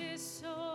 precious soul.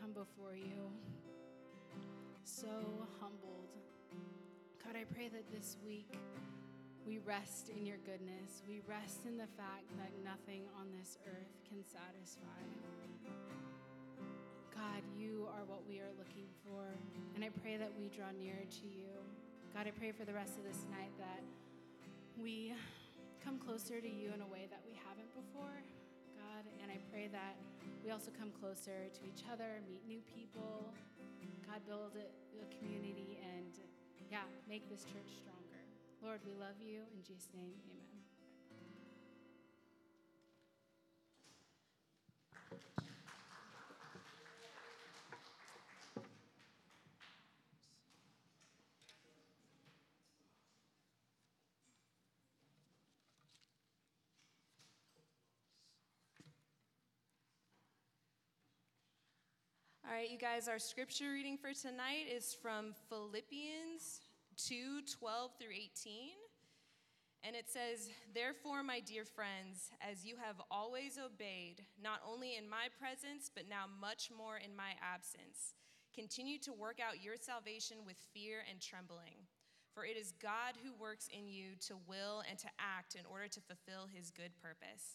Come before you so humbled. God, I pray that this week we rest in your goodness. We rest in the fact that nothing on this earth can satisfy. God, you are what we are looking for. And I pray that we draw nearer to you. God, I pray for the rest of this night that we come closer to you in a way that we haven't before. And I pray that we also come closer to each other, meet new people, God, build a, community and, yeah, make this church stronger. Lord, we love you. In Jesus' name, amen. Right, you guys, our scripture reading for tonight is from Philippians 2 12 through 18. And it says, Therefore, my dear friends, as you have always obeyed, not only in my presence, but now much more in my absence, continue to work out your salvation with fear and trembling. For it is God who works in you to will and to act in order to fulfill his good purpose.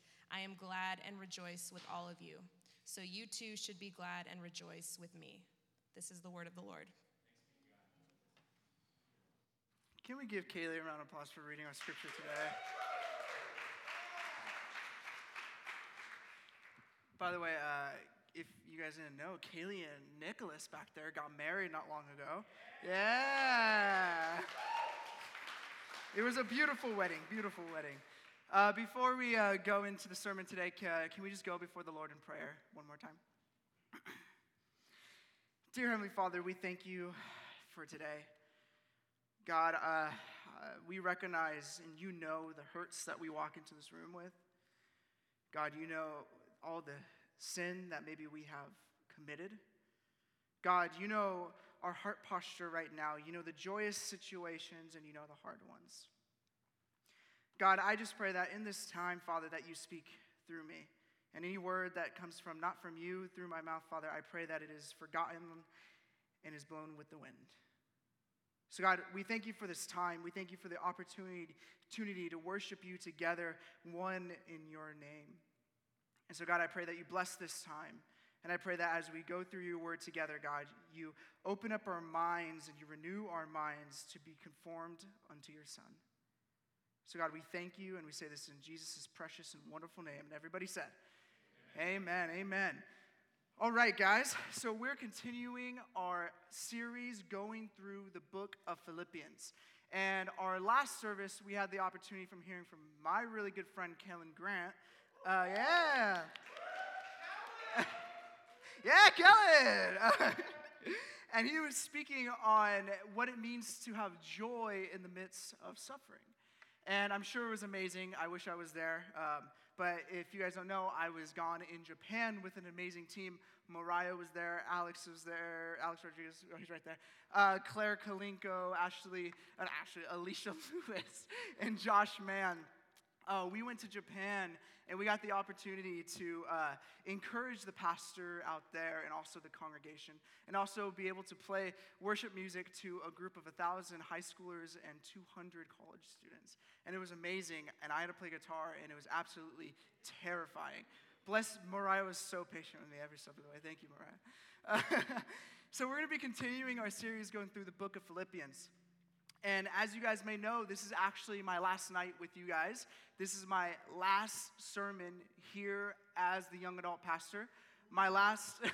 I am glad and rejoice with all of you. So you too should be glad and rejoice with me. This is the word of the Lord. Can we give Kaylee a round of applause for reading our scripture today? By the way, uh, if you guys didn't know, Kaylee and Nicholas back there got married not long ago. Yeah. It was a beautiful wedding, beautiful wedding. Uh, before we uh, go into the sermon today, can, we just go before the Lord in prayer one more time? Dear Heavenly Father, we thank you for today. God, uh, uh, we recognize and you know the hurts that we walk into this room with. God, you know all the sin that maybe we have committed. God, you know our heart posture right now. You know the joyous situations and you know the hard ones. God, I just pray that in this time, Father, that you speak through me. And any word that comes from not from you through my mouth, Father, I pray that it is forgotten and is blown with the wind. So, God, we thank you for this time. We thank you for the opportunity, opportunity to worship you together, one in your name. And so, God, I pray that you bless this time. And I pray that as we go through your word together, God, you open up our minds and you renew our minds to be conformed unto your Son. So, God, we thank you and we say this in Jesus' precious and wonderful name. And everybody said, Amen. Amen. Amen. All right, guys. So, we're continuing our series going through the book of Philippians. And our last service, we had the opportunity from hearing from my really good friend, Kellen Grant. Uh, yeah. yeah, Kellen. and he was speaking on what it means to have joy in the midst of suffering. And I'm sure it was amazing. I wish I was there. Um, but if you guys don't know, I was gone in Japan with an amazing team. Mariah was there, Alex was there, Alex Rodriguez, oh, he's right there. Uh, Claire Kalinko, Ashley, uh, Ashley, Alicia Lewis, and Josh Mann uh, we went to Japan and we got the opportunity to uh, encourage the pastor out there and also the congregation, and also be able to play worship music to a group of 1,000 high schoolers and 200 college students. And it was amazing. And I had to play guitar, and it was absolutely terrifying. Bless Mariah was so patient with me every step of the way. Thank you, Mariah. Uh, so, we're going to be continuing our series going through the book of Philippians. And as you guys may know, this is actually my last night with you guys. This is my last sermon here as the young adult pastor. My last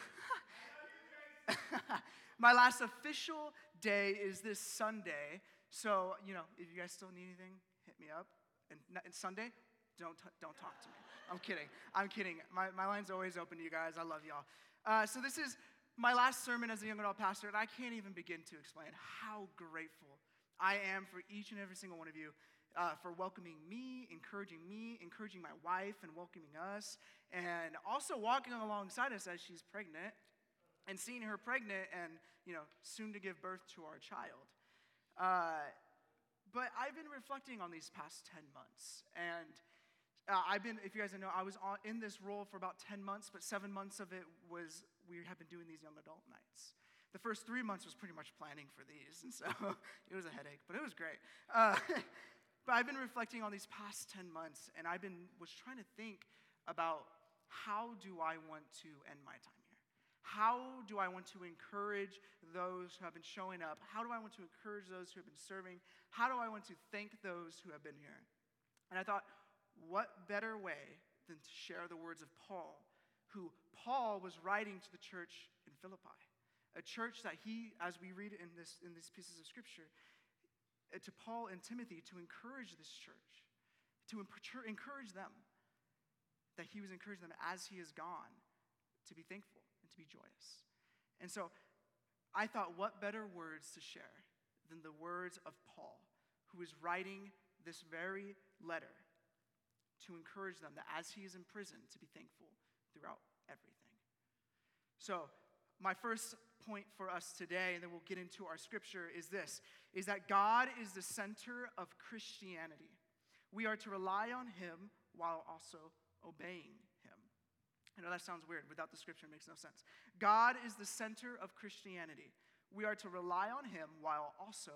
My last official day is this Sunday. So, you know, if you guys still need anything, hit me up. And, and Sunday, don't, t- don't talk to me. I'm kidding. I'm kidding. My, my line's always open to you guys. I love y'all. Uh, so, this is my last sermon as a young adult pastor, and I can't even begin to explain how grateful I am for each and every single one of you uh, for welcoming me, encouraging me, encouraging my wife, and welcoming us, and also walking alongside us as she's pregnant and seeing her pregnant and, you know, soon to give birth to our child. Uh, but I've been reflecting on these past 10 months, and uh, I've been, if you guys don't know, I was on, in this role for about 10 months, but seven months of it was we have been doing these young adult nights. The first three months was pretty much planning for these, and so it was a headache, but it was great. Uh, but I've been reflecting on these past 10 months, and I've been was trying to think about how do I want to end my time here? How do I want to encourage those who have been showing up? How do I want to encourage those who have been serving? How do I want to thank those who have been here? And I thought, what better way than to share the words of Paul, who Paul was writing to the church in Philippi, a church that he, as we read in, this, in these pieces of scripture, uh, to Paul and Timothy to encourage this church, to encourage them, that he was encouraging them as he is gone to be thankful and to be joyous. And so I thought, what better words to share than the words of Paul, who is writing this very letter to encourage them that as he is in prison, to be thankful throughout everything. So, my first point for us today, and then we'll get into our scripture, is this is that God is the center of Christianity. We are to rely on him while also obeying him. I know that sounds weird. Without the scripture, it makes no sense. God is the center of Christianity. We are to rely on him while also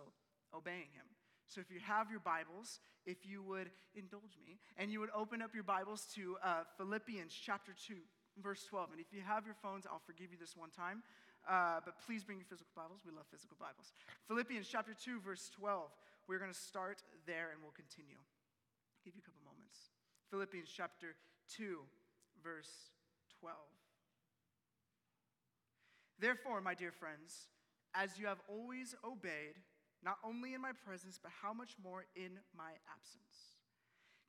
obeying him. So if you have your Bibles, if you would indulge me, and you would open up your Bibles to uh, Philippians chapter 2, verse 12. And if you have your phones, I'll forgive you this one time. Uh, but please bring your physical Bibles. We love physical Bibles. Philippians chapter 2, verse 12. We're going to start there and we'll continue. I'll give you a couple moments. Philippians chapter 2, verse 12. Therefore, my dear friends, as you have always obeyed, not only in my presence, but how much more in my absence.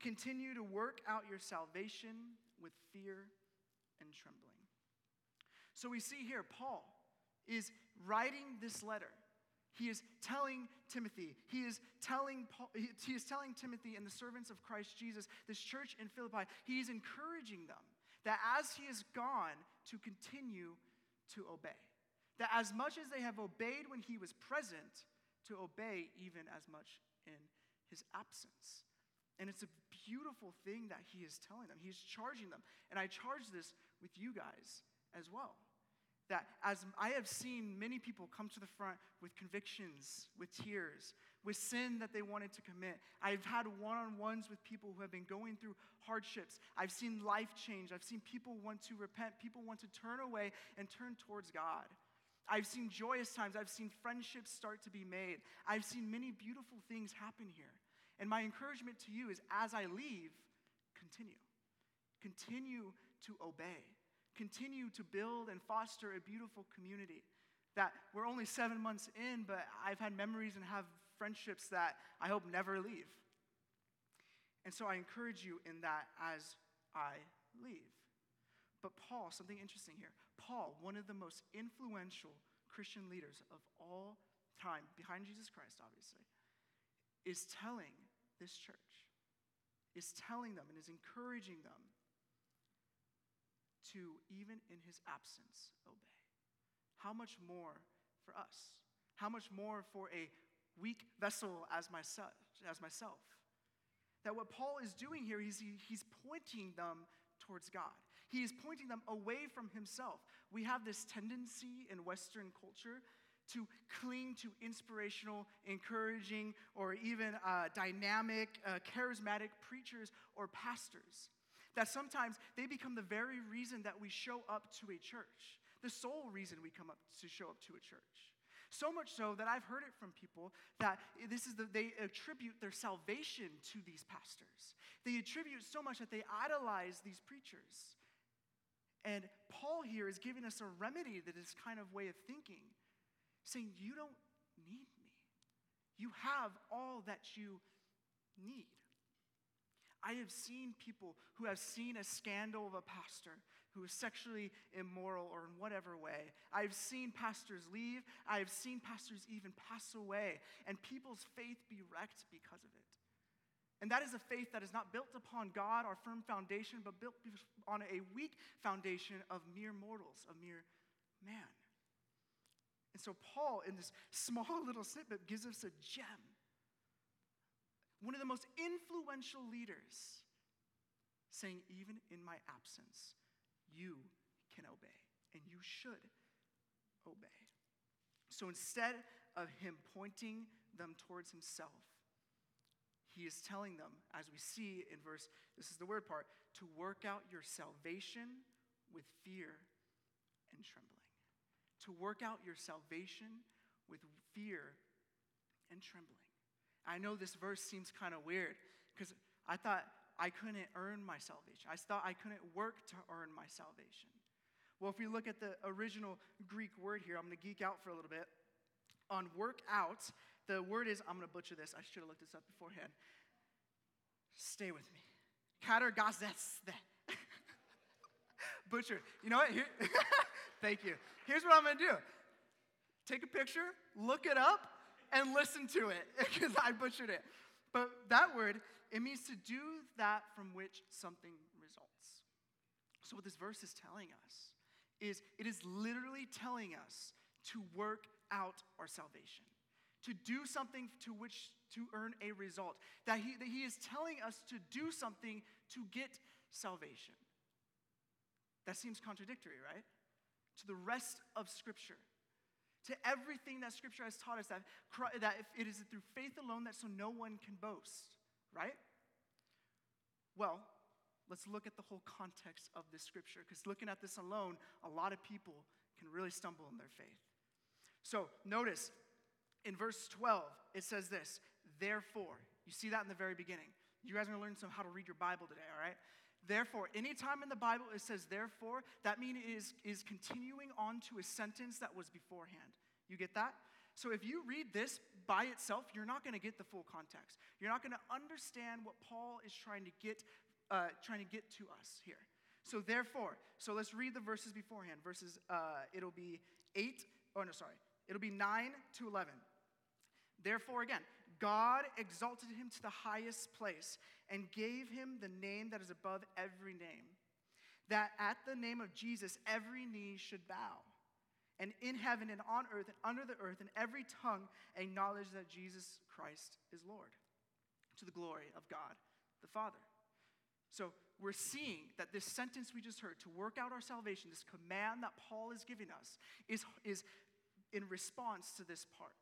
Continue to work out your salvation with fear and trembling. So we see here, Paul is writing this letter. He is telling Timothy, he is telling, Paul, he is telling Timothy and the servants of Christ Jesus, this church in Philippi, he is encouraging them that as he is gone, to continue to obey. That as much as they have obeyed when he was present, to obey even as much in his absence. And it's a beautiful thing that he is telling them. He's charging them. And I charge this with you guys as well. That as I have seen many people come to the front with convictions, with tears, with sin that they wanted to commit. I've had one on ones with people who have been going through hardships. I've seen life change. I've seen people want to repent. People want to turn away and turn towards God. I've seen joyous times. I've seen friendships start to be made. I've seen many beautiful things happen here. And my encouragement to you is as I leave, continue. Continue to obey. Continue to build and foster a beautiful community. That we're only seven months in, but I've had memories and have friendships that I hope never leave. And so I encourage you in that as I leave. But Paul, something interesting here. Paul, one of the most influential Christian leaders of all time, behind Jesus Christ, obviously, is telling this church, is telling them and is encouraging them to, even in his absence, obey. How much more for us? How much more for a weak vessel as myself? As myself? That what Paul is doing here, he's, he's pointing them towards God. He is pointing them away from himself. We have this tendency in Western culture to cling to inspirational, encouraging, or even uh, dynamic, uh, charismatic preachers or pastors. That sometimes they become the very reason that we show up to a church, the sole reason we come up to show up to a church. So much so that I've heard it from people that this is the, they attribute their salvation to these pastors. They attribute so much that they idolize these preachers. And Paul here is giving us a remedy to this kind of way of thinking, saying, You don't need me. You have all that you need. I have seen people who have seen a scandal of a pastor who is sexually immoral or in whatever way. I've seen pastors leave. I have seen pastors even pass away and people's faith be wrecked because of it. And that is a faith that is not built upon God, our firm foundation, but built on a weak foundation of mere mortals, a mere man. And so, Paul, in this small little snippet, gives us a gem. One of the most influential leaders saying, Even in my absence, you can obey, and you should obey. So instead of him pointing them towards himself, he is telling them, as we see in verse, this is the word part, to work out your salvation with fear and trembling. To work out your salvation with fear and trembling. I know this verse seems kind of weird because I thought I couldn't earn my salvation. I thought I couldn't work to earn my salvation. Well, if we look at the original Greek word here, I'm going to geek out for a little bit. On work out, the word is, I'm going to butcher this. I should have looked this up beforehand. Stay with me. Katergazeste. Butcher. You know what? Here, thank you. Here's what I'm going to do take a picture, look it up, and listen to it because I butchered it. But that word, it means to do that from which something results. So, what this verse is telling us is it is literally telling us to work out our salvation, to do something to which to earn a result. That he, that he is telling us to do something to get salvation. That seems contradictory, right? To the rest of Scripture to everything that Scripture has taught us that, that it is through faith alone that so no one can boast, right? Well, let's look at the whole context of this Scripture because looking at this alone, a lot of people can really stumble in their faith. So notice in verse 12, it says this, therefore. You see that in the very beginning. You guys are gonna learn some how to read your Bible today, all right? Therefore, anytime in the Bible it says therefore, that means it is, is continuing on to a sentence that was beforehand. You get that? So if you read this by itself, you're not going to get the full context. You're not going to understand what Paul is trying to get, uh, trying to get to us here. So therefore, so let's read the verses beforehand. Verses, uh, it'll be eight. Oh no, sorry. It'll be nine to eleven. Therefore, again, God exalted him to the highest place and gave him the name that is above every name, that at the name of Jesus every knee should bow, and in heaven and on earth and under the earth, and every tongue acknowledge that Jesus Christ is Lord, to the glory of God the Father. So we're seeing that this sentence we just heard, to work out our salvation, this command that Paul is giving us, is, is in response to this part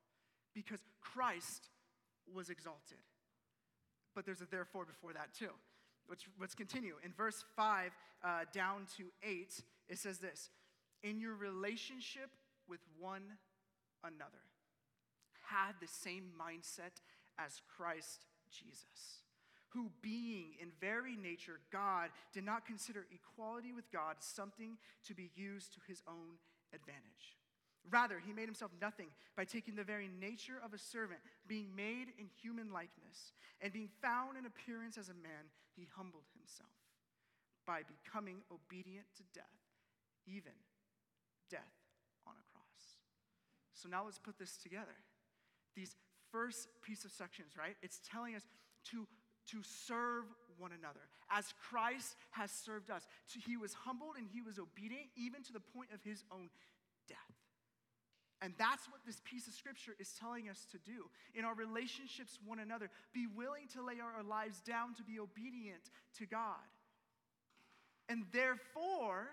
because Christ was exalted. But there's a therefore before that too. Let's, let's continue. In verse 5 uh, down to 8, it says this In your relationship with one another, had the same mindset as Christ Jesus, who, being in very nature God, did not consider equality with God something to be used to his own advantage. Rather, he made himself nothing by taking the very nature of a servant, being made in human likeness, and being found in appearance as a man, he humbled himself by becoming obedient to death, even death on a cross. So now let's put this together. These first piece of sections, right? It's telling us to to serve one another as Christ has served us. He was humbled and he was obedient even to the point of his own. And that's what this piece of scripture is telling us to do. In our relationships one another, be willing to lay our lives down to be obedient to God. And therefore,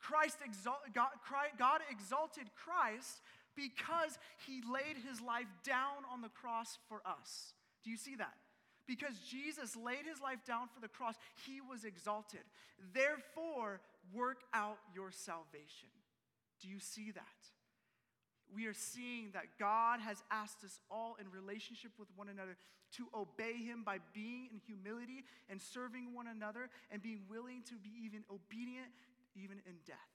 Christ exalt, God, God exalted Christ because he laid his life down on the cross for us. Do you see that? Because Jesus laid his life down for the cross, he was exalted. Therefore, work out your salvation. Do you see that? We are seeing that God has asked us all in relationship with one another to obey Him by being in humility and serving one another and being willing to be even obedient, even in death.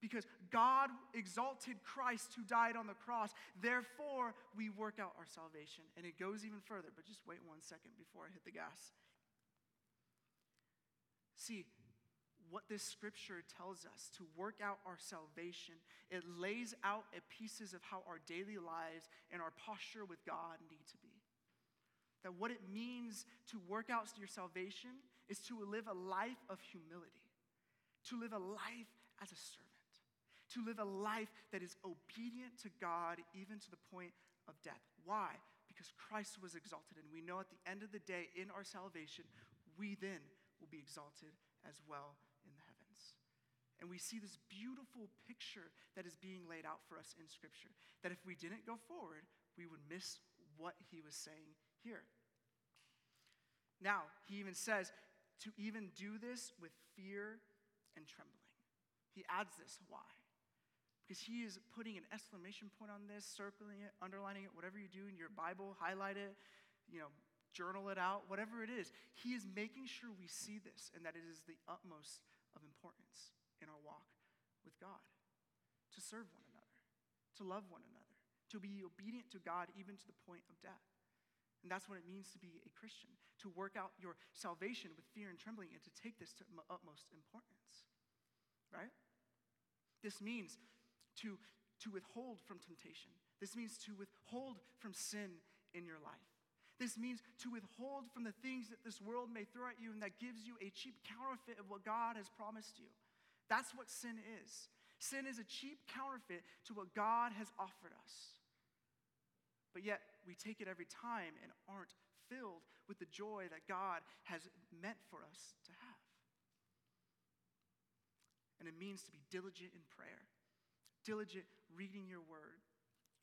Because God exalted Christ who died on the cross. Therefore, we work out our salvation. And it goes even further, but just wait one second before I hit the gas. See, what this scripture tells us to work out our salvation. It lays out pieces of how our daily lives and our posture with God need to be. That what it means to work out your salvation is to live a life of humility, to live a life as a servant, to live a life that is obedient to God even to the point of death. Why? Because Christ was exalted, and we know at the end of the day, in our salvation, we then will be exalted as well. And we see this beautiful picture that is being laid out for us in Scripture. That if we didn't go forward, we would miss what he was saying here. Now, he even says to even do this with fear and trembling. He adds this. Why? Because he is putting an exclamation point on this, circling it, underlining it, whatever you do in your Bible, highlight it, you know, journal it out, whatever it is. He is making sure we see this and that it is the utmost of importance in our walk with God to serve one another, to love one another, to be obedient to God even to the point of death. And that's what it means to be a Christian, to work out your salvation with fear and trembling and to take this to utmost importance. Right? This means to, to withhold from temptation. This means to withhold from sin in your life. This means to withhold from the things that this world may throw at you and that gives you a cheap counterfeit of what God has promised you. That's what sin is. Sin is a cheap counterfeit to what God has offered us. But yet, we take it every time and aren't filled with the joy that God has meant for us to have. And it means to be diligent in prayer, diligent reading your word,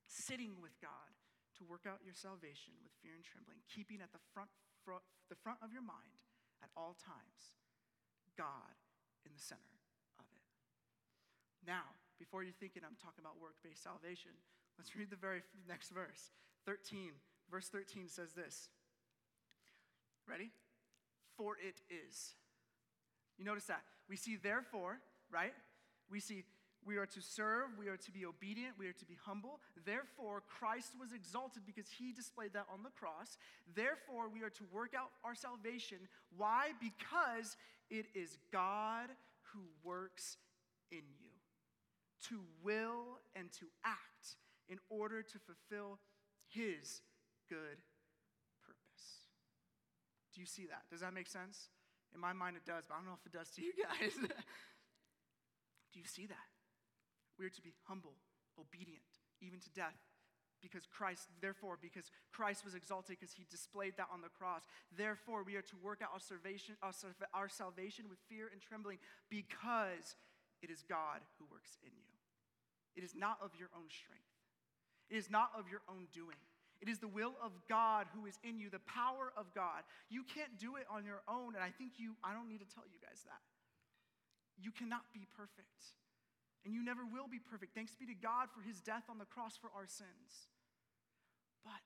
sitting with God, to work out your salvation with fear and trembling, keeping at the front, front, the front of your mind at all times God in the center. Now, before you're thinking I'm talking about work based salvation, let's read the very next verse. 13, verse 13 says this. Ready? For it is. You notice that. We see therefore, right? We see we are to serve, we are to be obedient, we are to be humble. Therefore, Christ was exalted because he displayed that on the cross. Therefore, we are to work out our salvation. Why? Because it is God who works in you to will and to act in order to fulfill his good purpose. Do you see that? Does that make sense? In my mind, it does, but I don't know if it does to you guys. Do you see that? We are to be humble, obedient, even to death. Because Christ, therefore, because Christ was exalted, because he displayed that on the cross. Therefore, we are to work out our salvation, our salvation with fear and trembling, because it is God who works in you. It is not of your own strength, it is not of your own doing. It is the will of God who is in you, the power of God. You can't do it on your own, and I think you, I don't need to tell you guys that. You cannot be perfect and you never will be perfect. Thanks be to God for his death on the cross for our sins. But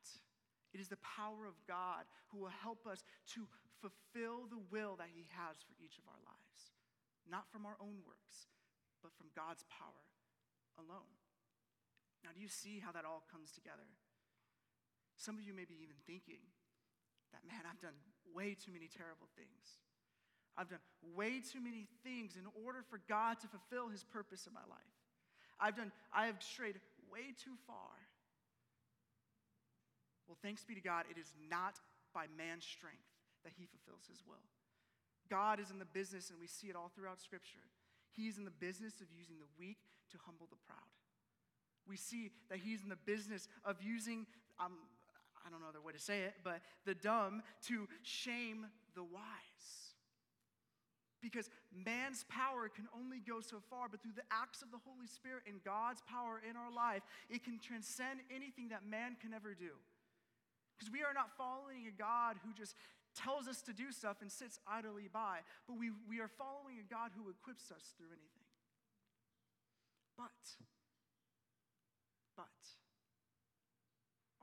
it is the power of God who will help us to fulfill the will that he has for each of our lives, not from our own works, but from God's power alone. Now, do you see how that all comes together? Some of you may be even thinking that, man, I've done way too many terrible things. I've done way too many things in order for God to fulfill his purpose in my life. I've done, I have strayed way too far. Well, thanks be to God, it is not by man's strength that he fulfills his will. God is in the business, and we see it all throughout Scripture. He's in the business of using the weak to humble the proud. We see that he's in the business of using, um, I don't know other way to say it, but the dumb to shame the wise. Because man's power can only go so far, but through the acts of the Holy Spirit and God's power in our life, it can transcend anything that man can ever do. Because we are not following a God who just tells us to do stuff and sits idly by, but we, we are following a God who equips us through anything. But, but,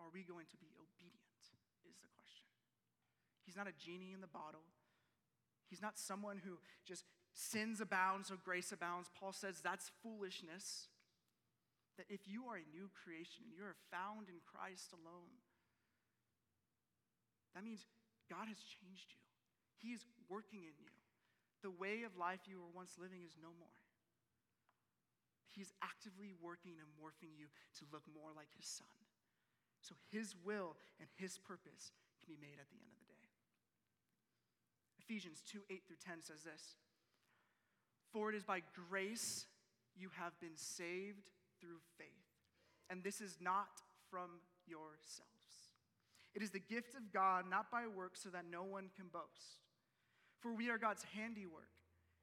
are we going to be obedient? Is the question. He's not a genie in the bottle. He's not someone who just sins abound, so grace abounds. Paul says that's foolishness. That if you are a new creation and you are found in Christ alone, that means God has changed you. He is working in you. The way of life you were once living is no more. He's actively working and morphing you to look more like his son. So his will and his purpose can be made at the end of the day. Ephesians 2 8 through 10 says this For it is by grace you have been saved through faith, and this is not from yourselves. It is the gift of God, not by works, so that no one can boast. For we are God's handiwork,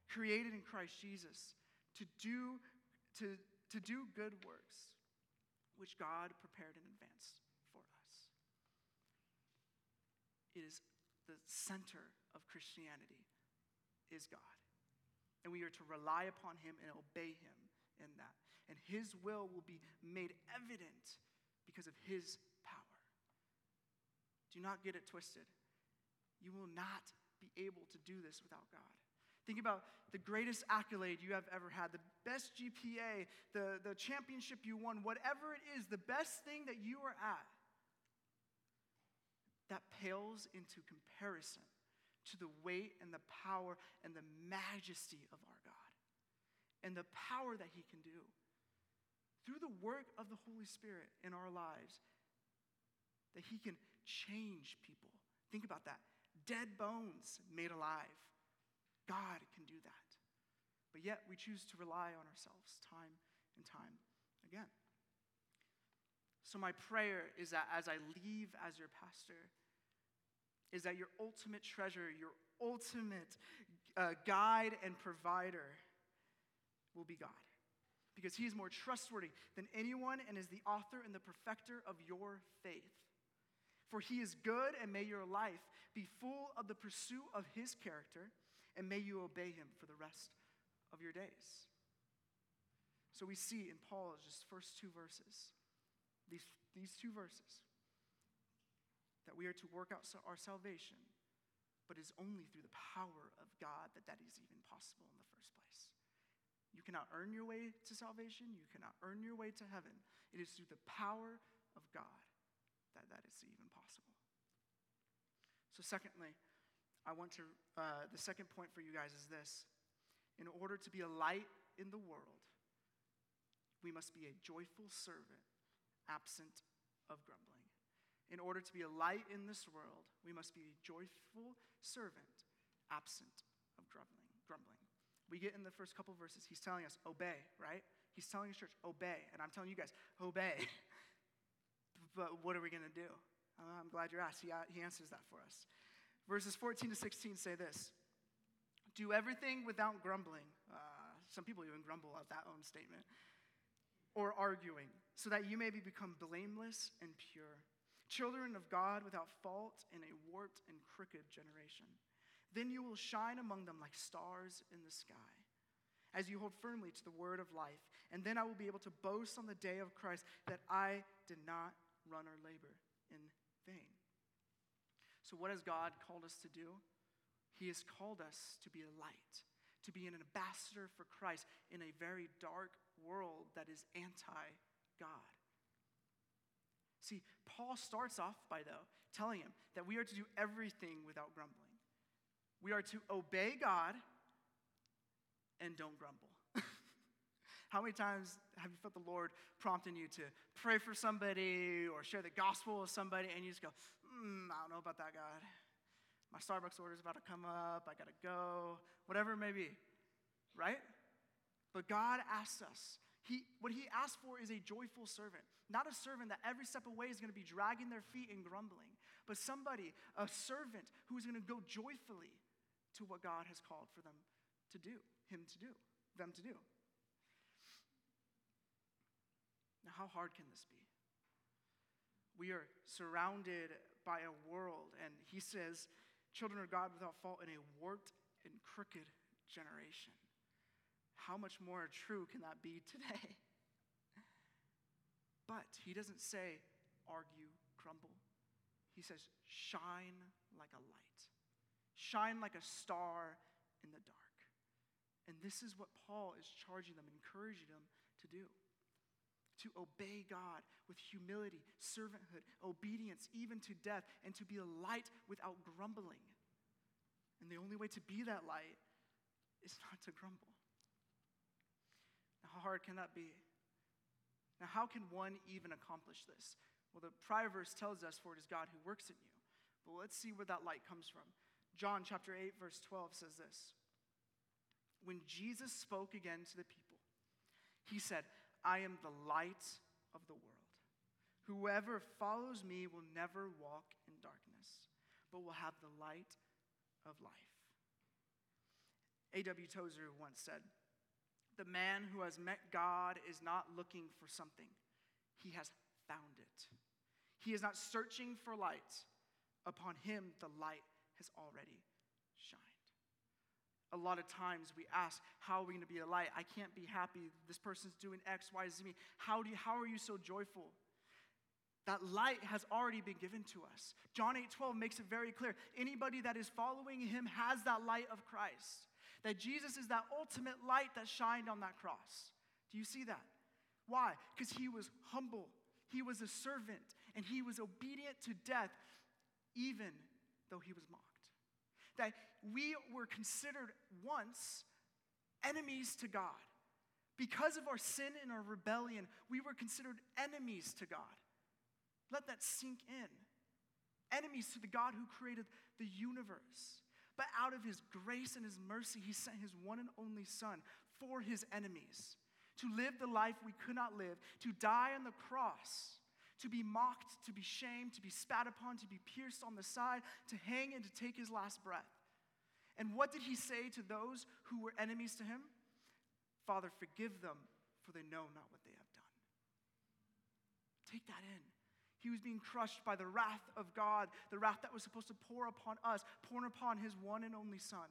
created in Christ Jesus to do to, to do good works which God prepared in advance for us. It is the center of Christianity is God. And we are to rely upon him and obey him in that. And his will will be made evident because of his. Do not get it twisted. You will not be able to do this without God. Think about the greatest accolade you have ever had, the best GPA, the, the championship you won, whatever it is, the best thing that you are at. That pales into comparison to the weight and the power and the majesty of our God and the power that He can do through the work of the Holy Spirit in our lives, that He can change people. Think about that. Dead bones made alive God can do that. But yet we choose to rely on ourselves time and time again. So, my prayer is that as I leave as your pastor, is that your ultimate treasure, your ultimate uh, guide and provider will be God. Because he is more trustworthy than anyone and is the author and the perfecter of your faith. For he is good, and may your life be full of the pursuit of his character and may you obey him for the rest of your days. So we see in Paul's just first two verses, these, these two verses, that we are to work out our salvation, but it's only through the power of God that that is even possible in the first place. You cannot earn your way to salvation, you cannot earn your way to heaven. It is through the power of God that that is even. So, secondly, I want to, uh, the second point for you guys is this. In order to be a light in the world, we must be a joyful servant, absent of grumbling. In order to be a light in this world, we must be a joyful servant, absent of grumbling. grumbling. We get in the first couple verses, he's telling us, obey, right? He's telling his church, obey. And I'm telling you guys, obey. but what are we going to do? I'm glad you're asked. He, he answers that for us. Verses 14 to 16 say this Do everything without grumbling. Uh, some people even grumble at that own statement. Or arguing, so that you may be become blameless and pure, children of God without fault in a warped and crooked generation. Then you will shine among them like stars in the sky, as you hold firmly to the word of life. And then I will be able to boast on the day of Christ that I did not run or labor in vain. So, what has God called us to do? He has called us to be a light, to be an ambassador for Christ in a very dark world that is anti God. See, Paul starts off by, though, telling him that we are to do everything without grumbling. We are to obey God and don't grumble. How many times have you felt the Lord prompting you to pray for somebody or share the gospel with somebody and you just go, mm, I don't know about that, God. My Starbucks order is about to come up. I got to go. Whatever it may be, right? But God asks us. He, what he asks for is a joyful servant, not a servant that every step away is going to be dragging their feet and grumbling, but somebody, a servant who is going to go joyfully to what God has called for them to do, him to do, them to do. Now, how hard can this be? We are surrounded by a world. And he says, children of God without fault in a warped and crooked generation. How much more true can that be today? But he doesn't say, argue, crumble. He says, shine like a light, shine like a star in the dark. And this is what Paul is charging them, encouraging them to do to obey God with humility, servanthood, obedience, even to death, and to be a light without grumbling. And the only way to be that light is not to grumble. Now, how hard can that be? Now, how can one even accomplish this? Well, the prior verse tells us, For it is God who works in you. But let's see where that light comes from. John chapter 8, verse 12 says this When Jesus spoke again to the people, he said, I am the light of the world. Whoever follows me will never walk in darkness, but will have the light of life. A.W. Tozer once said, The man who has met God is not looking for something, he has found it. He is not searching for light. Upon him, the light has already. A lot of times we ask, How are we going to be a light? I can't be happy. This person's doing X, Y, Z. How, do you, how are you so joyful? That light has already been given to us. John 8 12 makes it very clear. Anybody that is following him has that light of Christ. That Jesus is that ultimate light that shined on that cross. Do you see that? Why? Because he was humble, he was a servant, and he was obedient to death, even though he was mocked. That we were considered once enemies to God. Because of our sin and our rebellion, we were considered enemies to God. Let that sink in. Enemies to the God who created the universe. But out of his grace and his mercy, he sent his one and only Son for his enemies to live the life we could not live, to die on the cross, to be mocked, to be shamed, to be spat upon, to be pierced on the side, to hang and to take his last breath. And what did he say to those who were enemies to him? Father, forgive them, for they know not what they have done. Take that in. He was being crushed by the wrath of God, the wrath that was supposed to pour upon us, pouring upon his one and only Son.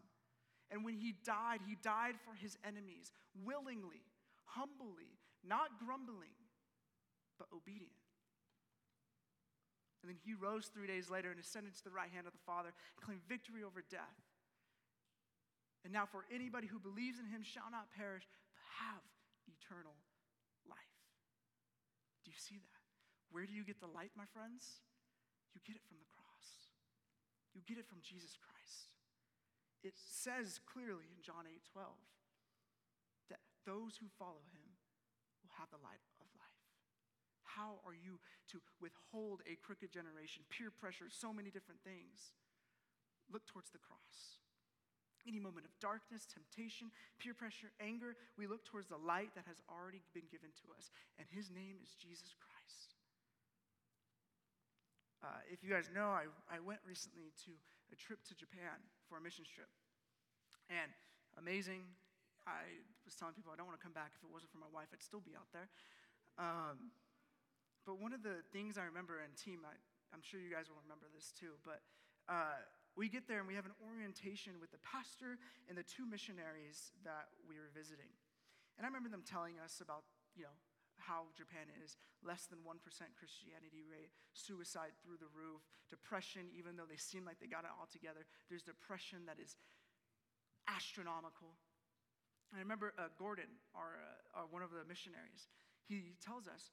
And when he died, he died for his enemies, willingly, humbly, not grumbling, but obedient. And then he rose three days later and ascended to the right hand of the Father and claimed victory over death. And now, for anybody who believes in him shall not perish, but have eternal life. Do you see that? Where do you get the light, my friends? You get it from the cross. You get it from Jesus Christ. It says clearly in John 8 12 that those who follow him will have the light of life. How are you to withhold a crooked generation, peer pressure, so many different things? Look towards the cross. Any moment of darkness, temptation, peer pressure, anger, we look towards the light that has already been given to us. And his name is Jesus Christ. Uh, if you guys know, I, I went recently to a trip to Japan for a mission trip. And amazing. I was telling people I don't want to come back. If it wasn't for my wife, I'd still be out there. Um, but one of the things I remember, and team, I, am sure you guys will remember this too, but uh, we get there and we have an orientation with the pastor and the two missionaries that we were visiting. And I remember them telling us about, you know, how Japan is less than 1% Christianity rate, suicide through the roof, depression, even though they seem like they got it all together, there's depression that is astronomical. I remember uh, Gordon, our, uh, our, one of the missionaries, he tells us,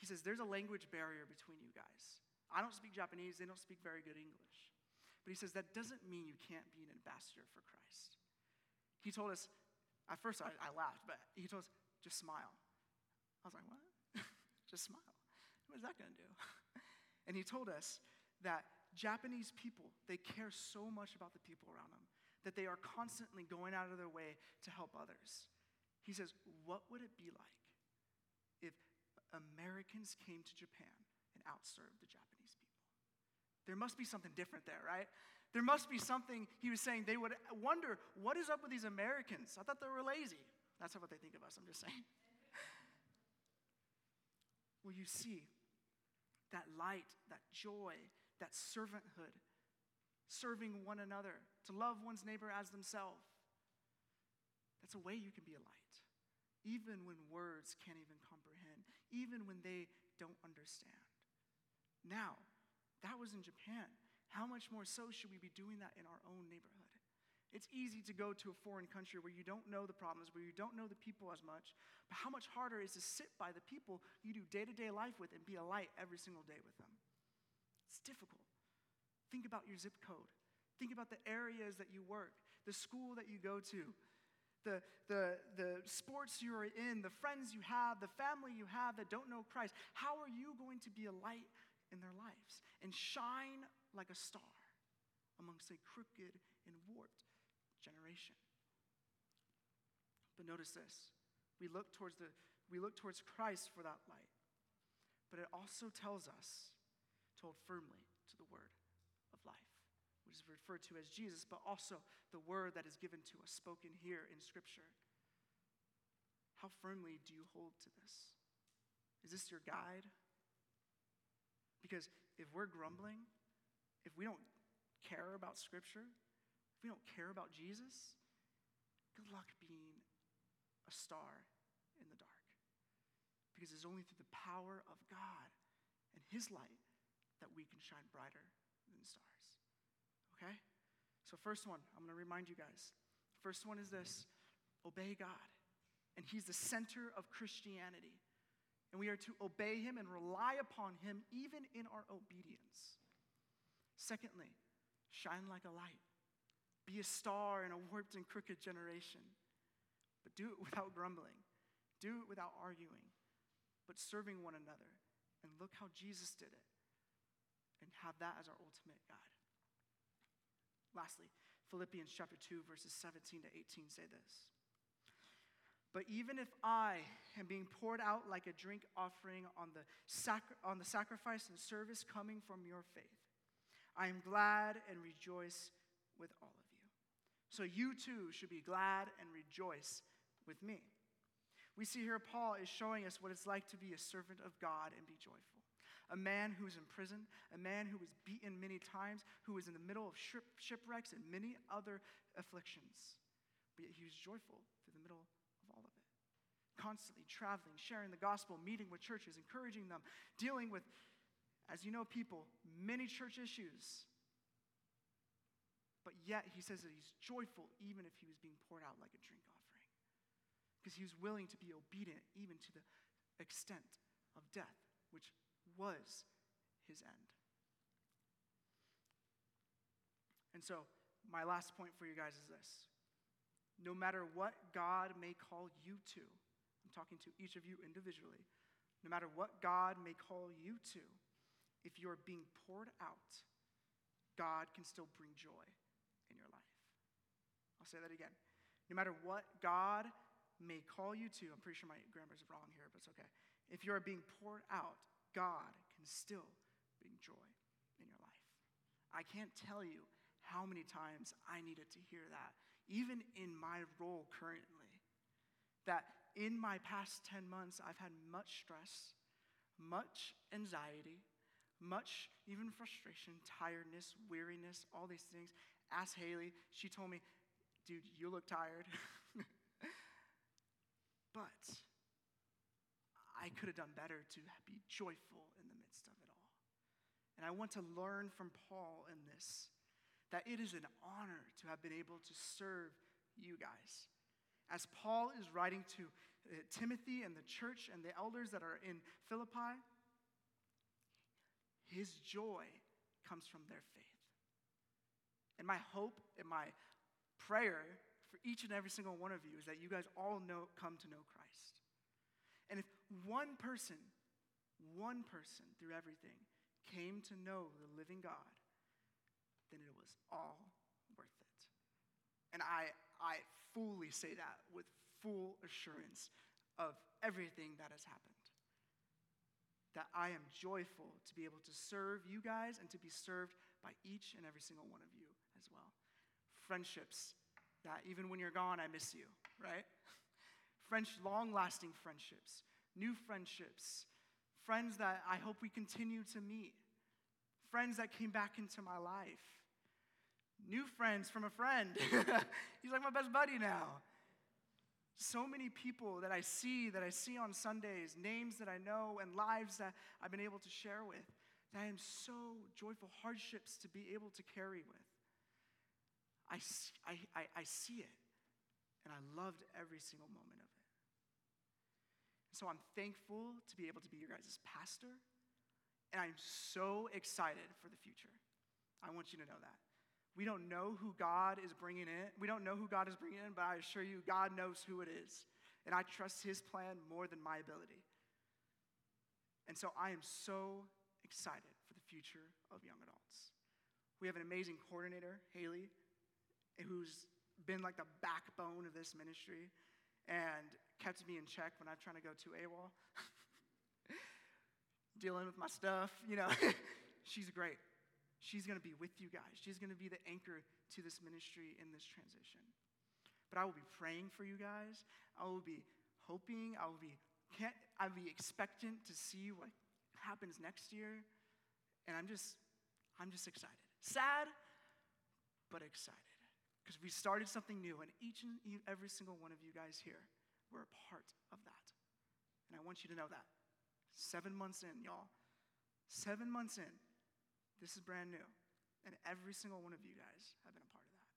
he says, there's a language barrier between you guys. I don't speak Japanese, they don't speak very good English. But he says, that doesn't mean you can't be an ambassador for Christ. He told us, at first I, I laughed, but he told us, just smile. I was like, what? Just smile. What is that going to do? and he told us that Japanese people, they care so much about the people around them that they are constantly going out of their way to help others. He says, what would it be like if Americans came to Japan and outserved the Japanese people? There must be something different there, right? There must be something, he was saying, they would wonder, what is up with these Americans? I thought they were lazy. That's not what they think of us, I'm just saying. well, you see that light, that joy, that servanthood, serving one another, to love one's neighbor as themselves? That's a way you can be a light, even when words can't even comprehend, even when they don't understand. Now, that was in Japan. How much more so should we be doing that in our own neighborhood? It's easy to go to a foreign country where you don't know the problems, where you don't know the people as much. But how much harder is to sit by the people you do day to day life with and be a light every single day with them? It's difficult. Think about your zip code. Think about the areas that you work, the school that you go to. the, the, the sports you are in, the friends you have, the family you have that don't know Christ, how are you going to be a light in their lives and shine like a star amongst a crooked and warped generation? But notice this we look towards, the, we look towards Christ for that light, but it also tells us to hold firmly to the word of life which is referred to as Jesus, but also the word that is given to us, spoken here in Scripture. How firmly do you hold to this? Is this your guide? Because if we're grumbling, if we don't care about Scripture, if we don't care about Jesus, good luck being a star in the dark. Because it's only through the power of God and His light that we can shine brighter than stars. Okay? So, first one, I'm going to remind you guys. First one is this obey God. And He's the center of Christianity. And we are to obey Him and rely upon Him even in our obedience. Secondly, shine like a light. Be a star in a warped and crooked generation. But do it without grumbling, do it without arguing, but serving one another. And look how Jesus did it. And have that as our ultimate guide. Lastly, Philippians chapter 2, verses 17 to 18 say this. But even if I am being poured out like a drink offering on the, sac- on the sacrifice and service coming from your faith, I am glad and rejoice with all of you. So you too should be glad and rejoice with me. We see here Paul is showing us what it's like to be a servant of God and be joyful a man who was in prison, a man who was beaten many times, who was in the middle of shipwrecks and many other afflictions. But yet he was joyful through the middle of all of it. Constantly traveling, sharing the gospel, meeting with churches, encouraging them, dealing with, as you know, people, many church issues. But yet he says that he's joyful even if he was being poured out like a drink offering. Because he was willing to be obedient even to the extent of death, which was his end. And so, my last point for you guys is this no matter what God may call you to, talking to each of you individually, no matter what God may call you to, if you're being poured out, God can still bring joy in your life. I'll say that again. No matter what God may call you to, I'm pretty sure my grammar's wrong here, but it's okay. If you are being poured out, God can still bring joy in your life. I can't tell you how many times I needed to hear that, even in my role currently. That in my past 10 months, I've had much stress, much anxiety, much even frustration, tiredness, weariness, all these things. Ask Haley. She told me, dude, you look tired. but I could have done better to be joyful in the midst of it all. And I want to learn from Paul in this that it is an honor to have been able to serve you guys. As Paul is writing to uh, Timothy and the church and the elders that are in Philippi, his joy comes from their faith. And my hope and my prayer for each and every single one of you is that you guys all know, come to know Christ. And if one person, one person through everything came to know the living God, then it was all worth it. And I, I fully say that with full assurance of everything that has happened. That I am joyful to be able to serve you guys and to be served by each and every single one of you as well. Friendships that even when you're gone, I miss you, right? French, long lasting friendships, new friendships, friends that I hope we continue to meet, friends that came back into my life, new friends from a friend. He's like my best buddy now. So many people that I see, that I see on Sundays, names that I know, and lives that I've been able to share with, that I am so joyful, hardships to be able to carry with. I, I, I, I see it, and I loved every single moment of it. So I'm thankful to be able to be your guys' pastor, and I'm so excited for the future. I want you to know that. We don't know who God is bringing in. We don't know who God is bringing in, but I assure you, God knows who it is. And I trust His plan more than my ability. And so I am so excited for the future of young adults. We have an amazing coordinator, Haley, who's been like the backbone of this ministry and kept me in check when I'm trying to go to AWOL. Dealing with my stuff, you know. She's great. She's going to be with you guys. She's going to be the anchor to this ministry in this transition. But I will be praying for you guys. I will be hoping. I will be can't, I'll be expectant to see what happens next year. And I'm just I'm just excited. Sad, but excited. Because we started something new, and each and every single one of you guys here, we're a part of that. And I want you to know that. Seven months in, y'all. Seven months in, this is brand new. And every single one of you guys have been a part of that.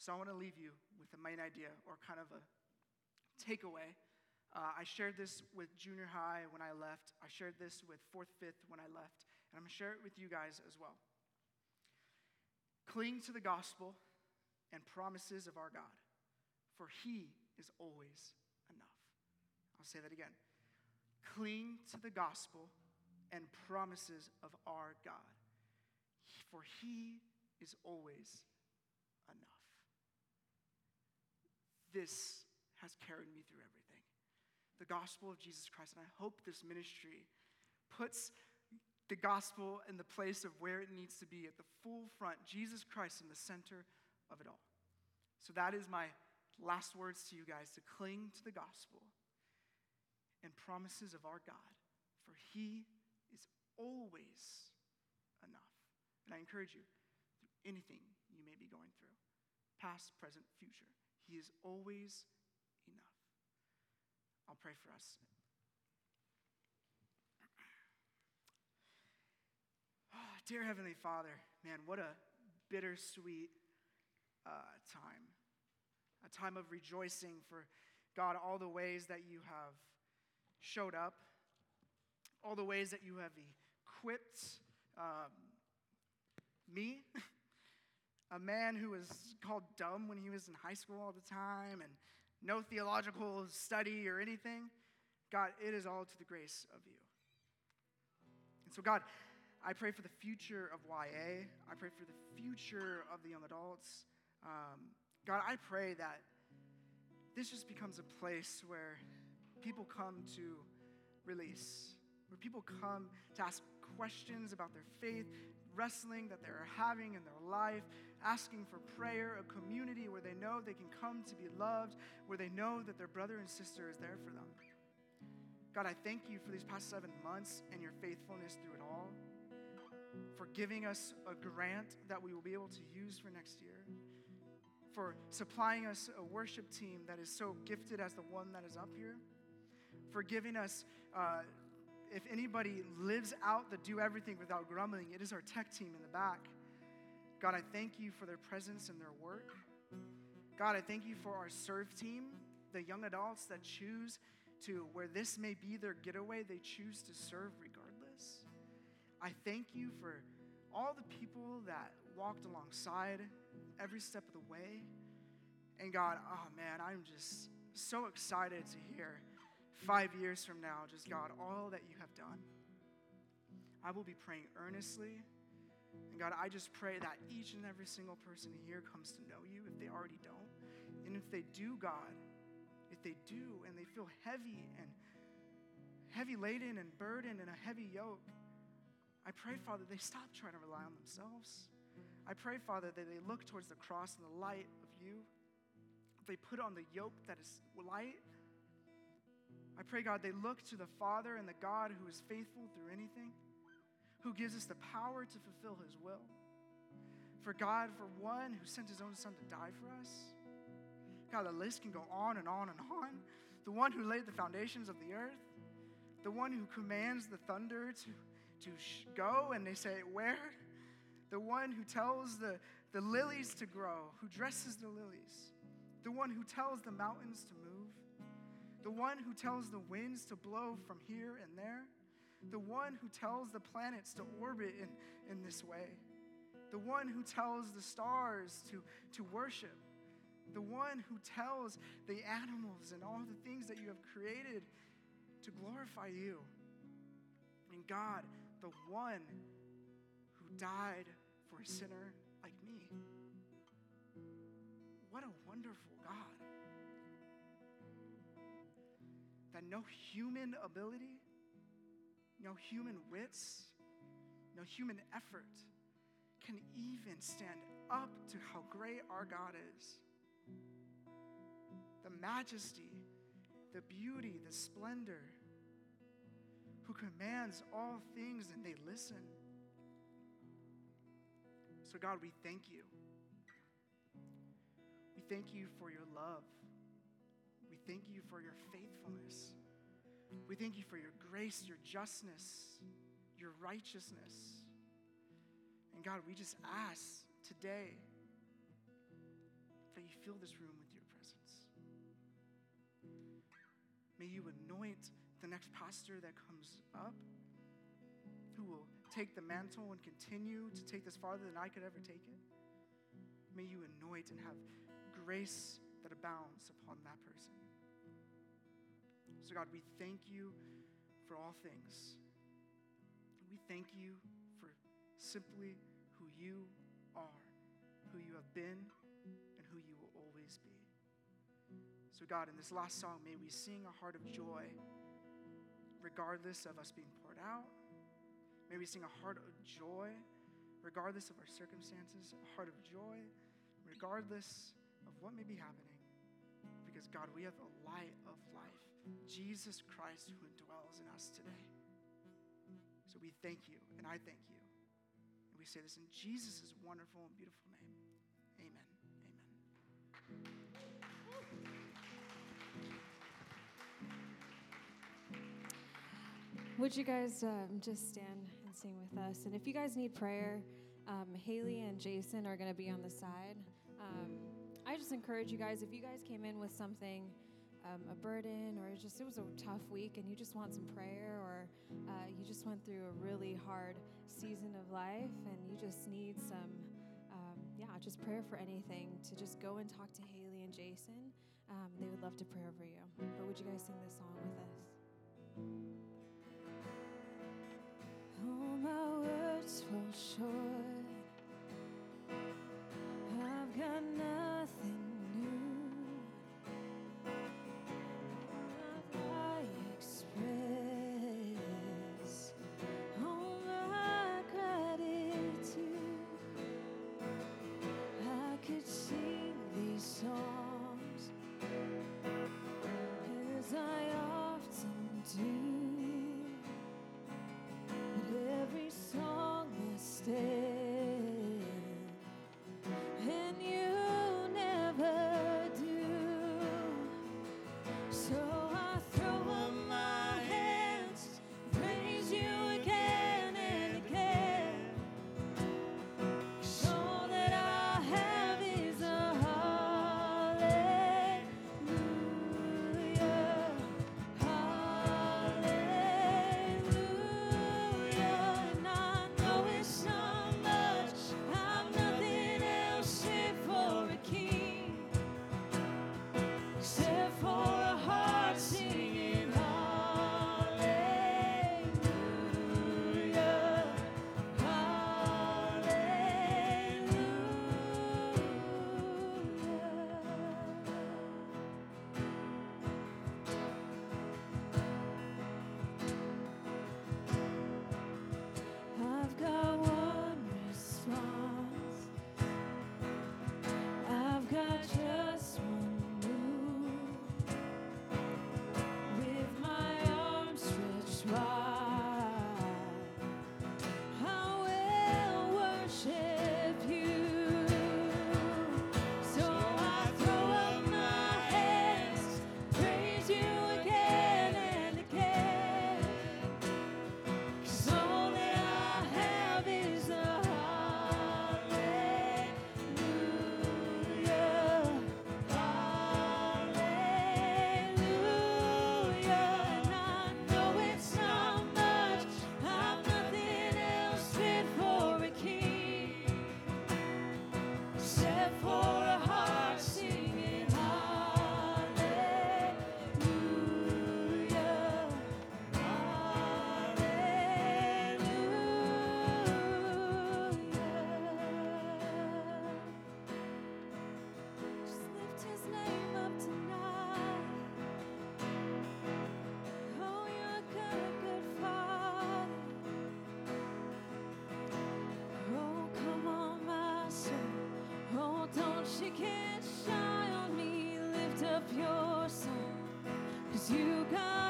So I want to leave you with the main idea or kind of a takeaway. Uh, I shared this with junior high when I left. I shared this with fourth, fifth when I left. And I'm going to share it with you guys as well. Cling to the gospel and promises of our God, for he is always enough. I'll say that again. Cling to the gospel and promises of our God, for He is always enough. This has carried me through everything. The gospel of Jesus Christ. And I hope this ministry puts the gospel in the place of where it needs to be at the full front. Jesus Christ in the center of it all. So that is my last words to you guys to cling to the gospel and promises of our God, for he always enough. And I encourage you, through anything you may be going through, past, present, future, he is always enough. I'll pray for us. Oh, dear Heavenly Father, man, what a bittersweet uh, time. A time of rejoicing for God, all the ways that you have showed up, all the ways that you have equipped um, me, a man who was called dumb when he was in high school all the time and no theological study or anything. God, it is all to the grace of you. And so, God, I pray for the future of YA. I pray for the future of the young adults. Um, God, I pray that this just becomes a place where people come to release, where people come to ask questions about their faith, wrestling that they're having in their life, asking for prayer, a community where they know they can come to be loved, where they know that their brother and sister is there for them. God, I thank you for these past seven months and your faithfulness through it all, for giving us a grant that we will be able to use for next year for supplying us a worship team that is so gifted as the one that is up here, for giving us, uh, if anybody lives out the do everything without grumbling, it is our tech team in the back. God, I thank you for their presence and their work. God, I thank you for our serve team, the young adults that choose to, where this may be their getaway, they choose to serve regardless. I thank you for all the people that walked alongside every step of the way. And God, oh man, I'm just so excited to hear five years from now, just God, all that you have done. I will be praying earnestly. And God, I just pray that each and every single person here comes to know you if they already don't. And if they do, God, if they do and they feel heavy and heavy laden and burdened and a heavy yoke, I pray, Father, they stop trying to rely on themselves. I pray, Father, that they look towards the cross and the light of you. They put on the yoke that is light. I pray, God, they look to the Father and the God who is faithful through anything, who gives us the power to fulfill his will. For God, for one who sent his own Son to die for us. God, the list can go on and on and on. The one who laid the foundations of the earth, the one who commands the thunder to, to go, and they say, Where? the one who tells the, the lilies to grow, who dresses the lilies, the one who tells the mountains to move, the one who tells the winds to blow from here and there, the one who tells the planets to orbit in, in this way, the one who tells the stars to, to worship, the one who tells the animals and all the things that you have created to glorify you. And God, the one who died for a sinner like me. What a wonderful God. That no human ability, no human wits, no human effort can even stand up to how great our God is. The majesty, the beauty, the splendor, who commands all things and they listen. So, God, we thank you. We thank you for your love. Thank you for your faithfulness. We thank you for your grace, your justness, your righteousness. And God, we just ask today that you fill this room with your presence. May you anoint the next pastor that comes up who will take the mantle and continue to take this farther than I could ever take it. May you anoint and have grace that abounds upon that person. So, God, we thank you for all things. We thank you for simply who you are, who you have been, and who you will always be. So, God, in this last song, may we sing a heart of joy, regardless of us being poured out. May we sing a heart of joy, regardless of our circumstances, a heart of joy, regardless of what may be happening. Because, God, we have the light of life, Jesus Christ, who dwells in us today. So we thank you, and I thank you. And we say this in Jesus' wonderful and beautiful name. Amen. Amen. Would you guys um, just stand and sing with us? And if you guys need prayer, um, Haley and Jason are going to be on the side. Um, I just encourage you guys, if you guys came in with something, um, a burden, or just it was a tough week and you just want some prayer, or uh, you just went through a really hard season of life and you just need some, um, yeah, just prayer for anything, to just go and talk to Haley and Jason. Um, they would love to pray over you. But would you guys sing this song with us? All my words fall short. I've got nothing you got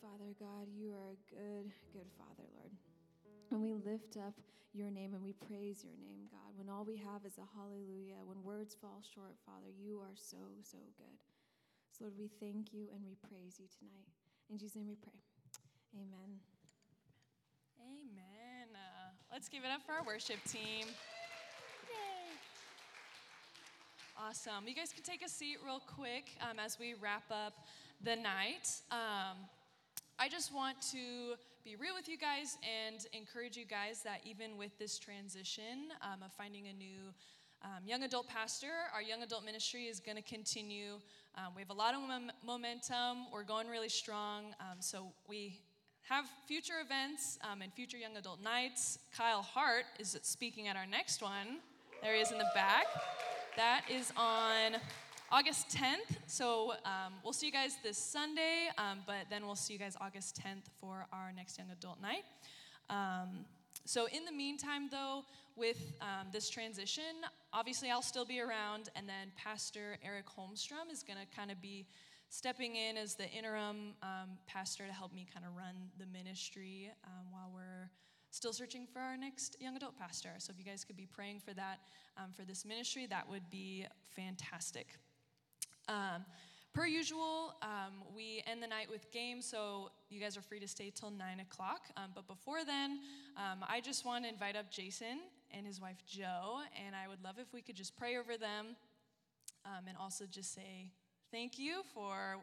Father, God, you are a good, good Father, Lord. And we lift up your name and we praise your name, God. When all we have is a hallelujah, when words fall short, Father, you are so, so good. So, Lord, we thank you and we praise you tonight. In Jesus' name we pray. Amen. Amen. Uh, let's give it up for our worship team. Yay. Awesome. You guys can take a seat real quick um, as we wrap up the night. Um, I just want to be real with you guys and encourage you guys that even with this transition um, of finding a new um, young adult pastor, our young adult ministry is going to continue. Um, we have a lot of mom- momentum. We're going really strong. Um, so we have future events um, and future young adult nights. Kyle Hart is speaking at our next one. There he is in the back. That is on August 10th. So um, we'll see you guys this Sunday, um, but then we'll see you guys August 10th for our next young adult night. Um, so, in the meantime, though, with um, this transition, obviously I'll still be around, and then Pastor Eric Holmstrom is going to kind of be stepping in as the interim um, pastor to help me kind of run the ministry um, while we're still searching for our next young adult pastor. So, if you guys could be praying for that um, for this ministry, that would be fantastic. Um, per usual, um, we end the night with games, so you guys are free to stay till 9 o'clock. Um, but before then, um, I just want to invite up Jason and his wife Jo, and I would love if we could just pray over them um, and also just say thank you for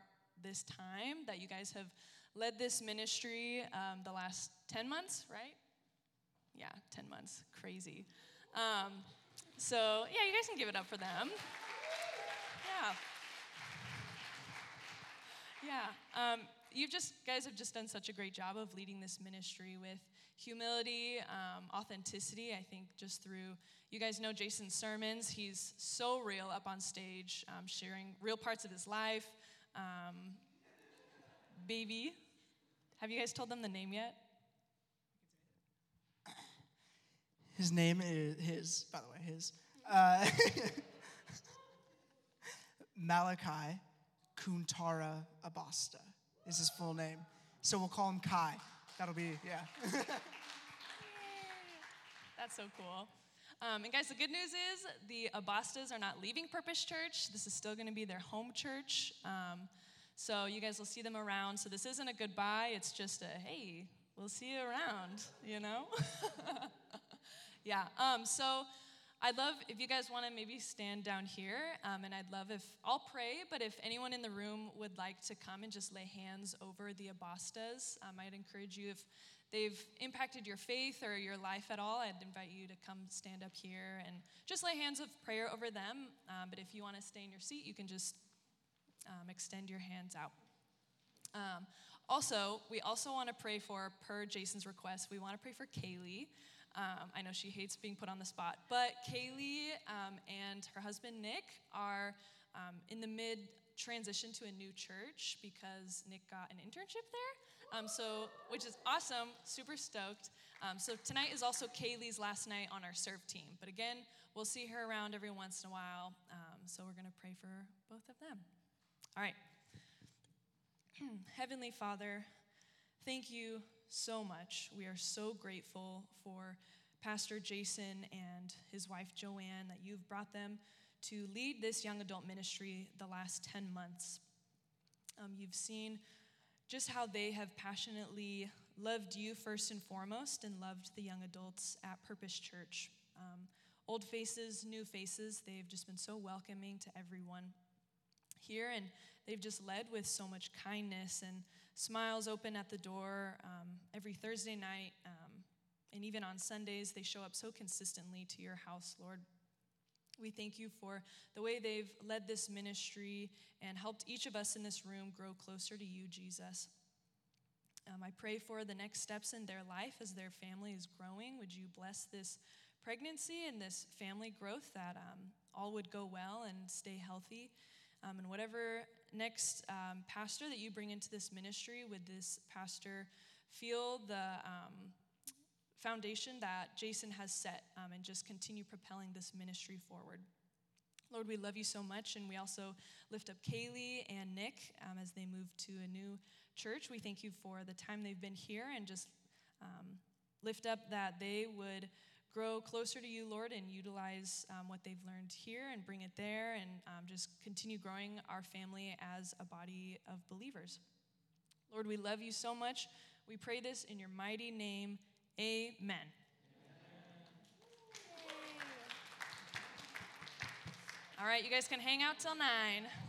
this time that you guys have led this ministry um, the last 10 months, right? Yeah, 10 months. Crazy. So, yeah, you guys can give it up for them. Yeah. Yeah. Um, you just guys have just done such a great job of leading this ministry with humility, um, authenticity. I think just through you guys know Jason's sermons. He's so real up on stage, um, sharing real parts of his life. Um, baby, have you guys told them the name yet? His name is his, by the way, his. Uh, Malachi Kuntara Abasta is his full name. So we'll call him Kai. That'll be, yeah. That's so cool. Um, and guys, the good news is the Abastas are not leaving Purpose Church. This is still going to be their home church. Um, so you guys will see them around. So this isn't a goodbye. It's just a hey, we'll see you around. You know. yeah. Um, so. I'd love if you guys want to maybe stand down here, um, and I'd love if I'll pray, but if anyone in the room would like to come and just lay hands over the Abastas, um, I'd encourage you if they've impacted your faith or your life at all, I'd invite you to come stand up here and just lay hands of prayer over them. Um, but if you want to stay in your seat, you can just um, extend your hands out. Um, also, we also want to pray for, per Jason's request, we want to pray for Kaylee. Um, I know she hates being put on the spot, but Kaylee um, and her husband Nick are um, in the mid transition to a new church because Nick got an internship there. Um, so, which is awesome, super stoked. Um, so tonight is also Kaylee's last night on our serve team. But again, we'll see her around every once in a while. Um, so we're going to pray for both of them. All right. Heavenly Father, thank you so much. We are so grateful for Pastor Jason and his wife Joanne that you've brought them to lead this young adult ministry the last 10 months. Um, you've seen just how they have passionately loved you first and foremost and loved the young adults at Purpose Church. Um, old faces, new faces, they've just been so welcoming to everyone here, and they've just led with so much kindness and smiles open at the door um, every Thursday night. Um, and even on Sundays, they show up so consistently to your house, Lord. We thank you for the way they've led this ministry and helped each of us in this room grow closer to you, Jesus. Um, I pray for the next steps in their life as their family is growing. Would you bless this pregnancy and this family growth that um, all would go well and stay healthy? Um, and whatever next um, pastor that you bring into this ministry, would this pastor feel the um, foundation that Jason has set um, and just continue propelling this ministry forward? Lord, we love you so much, and we also lift up Kaylee and Nick um, as they move to a new church. We thank you for the time they've been here and just um, lift up that they would grow closer to you, Lord, and utilize um, what they've learned here and bring it there and um, just continue growing our family as a body of believers. Lord, we love you so much. We pray this in your mighty name. Amen. All right, you guys can hang out till 9.